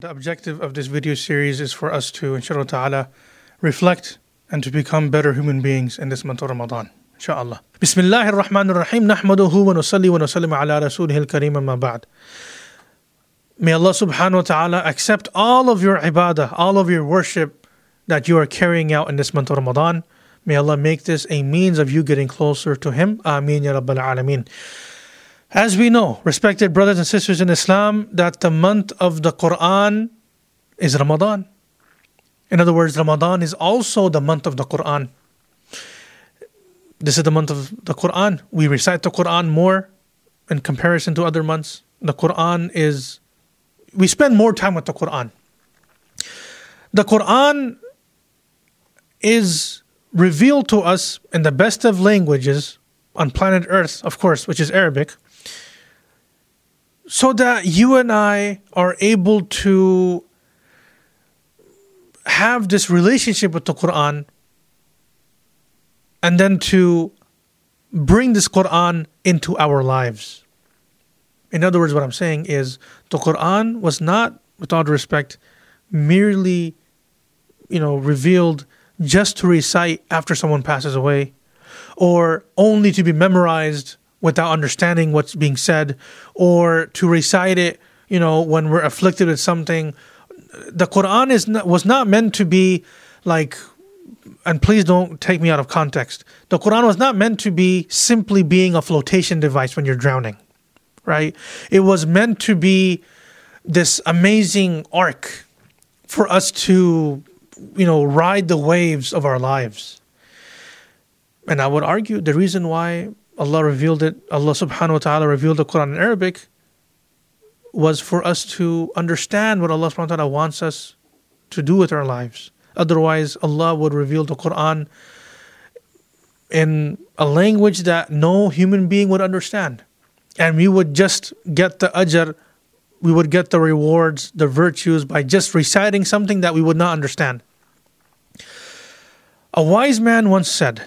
The objective of this video series is for us to, inshallah ta'ala, reflect and to become better human beings in this month of Ramadan. Inshallah. Bismillah ar-Rahman ar-Rahim. Nahmaduhu wa nusalli wa nusallim ala rasulih al-kareem amma ba'd. May Allah subhanahu wa ta'ala accept all of your ibadah, all of your worship that you are carrying out in this month of Ramadan. May Allah make this a means of you getting closer to Him. Ameen ya Rabbal Alameen. As we know, respected brothers and sisters in Islam, that the month of the Quran is Ramadan. In other words, Ramadan is also the month of the Quran. This is the month of the Quran. We recite the Quran more in comparison to other months. The Quran is, we spend more time with the Quran. The Quran is revealed to us in the best of languages on planet Earth, of course, which is Arabic so that you and I are able to have this relationship with the Quran and then to bring this Quran into our lives. In other words, what I'm saying is the Quran was not, with all due respect, merely, you know, revealed just to recite after someone passes away or only to be memorized without understanding what's being said or to recite it you know when we're afflicted with something. The quran is not, was not meant to be like and please don't take me out of context. The quran was not meant to be simply being a flotation device when you're drowning right? It was meant to be this amazing ark for us to you know ride the waves of our lives and i would argue the reason why Allah revealed it, Allah subhanahu wa ta'ala revealed the Quran in Arabic was for us to understand what Allah subhanahu wa ta'ala wants us to do with our lives. Otherwise, Allah would reveal the Quran in a language that no human being would understand. And we would just get the ajr, we would get the rewards, the virtues by just reciting something that we would not understand. A wise man once said,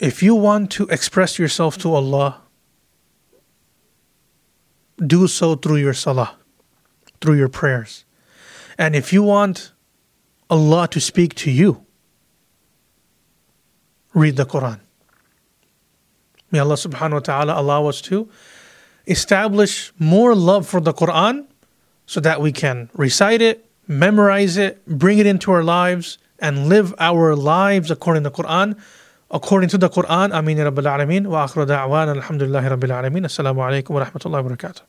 if you want to express yourself to Allah, do so through your salah, through your prayers. And if you want Allah to speak to you, read the Quran. May Allah subhanahu wa ta'ala allow us to establish more love for the Quran so that we can recite it, memorize it, bring it into our lives, and live our lives according to the Quran according to the Quran. Amin Rabbil Alameen. Wa akhru da'wana alhamdulillahi Rabbil Alameen. Assalamu alaikum wa rahmatullahi wa barakatuh.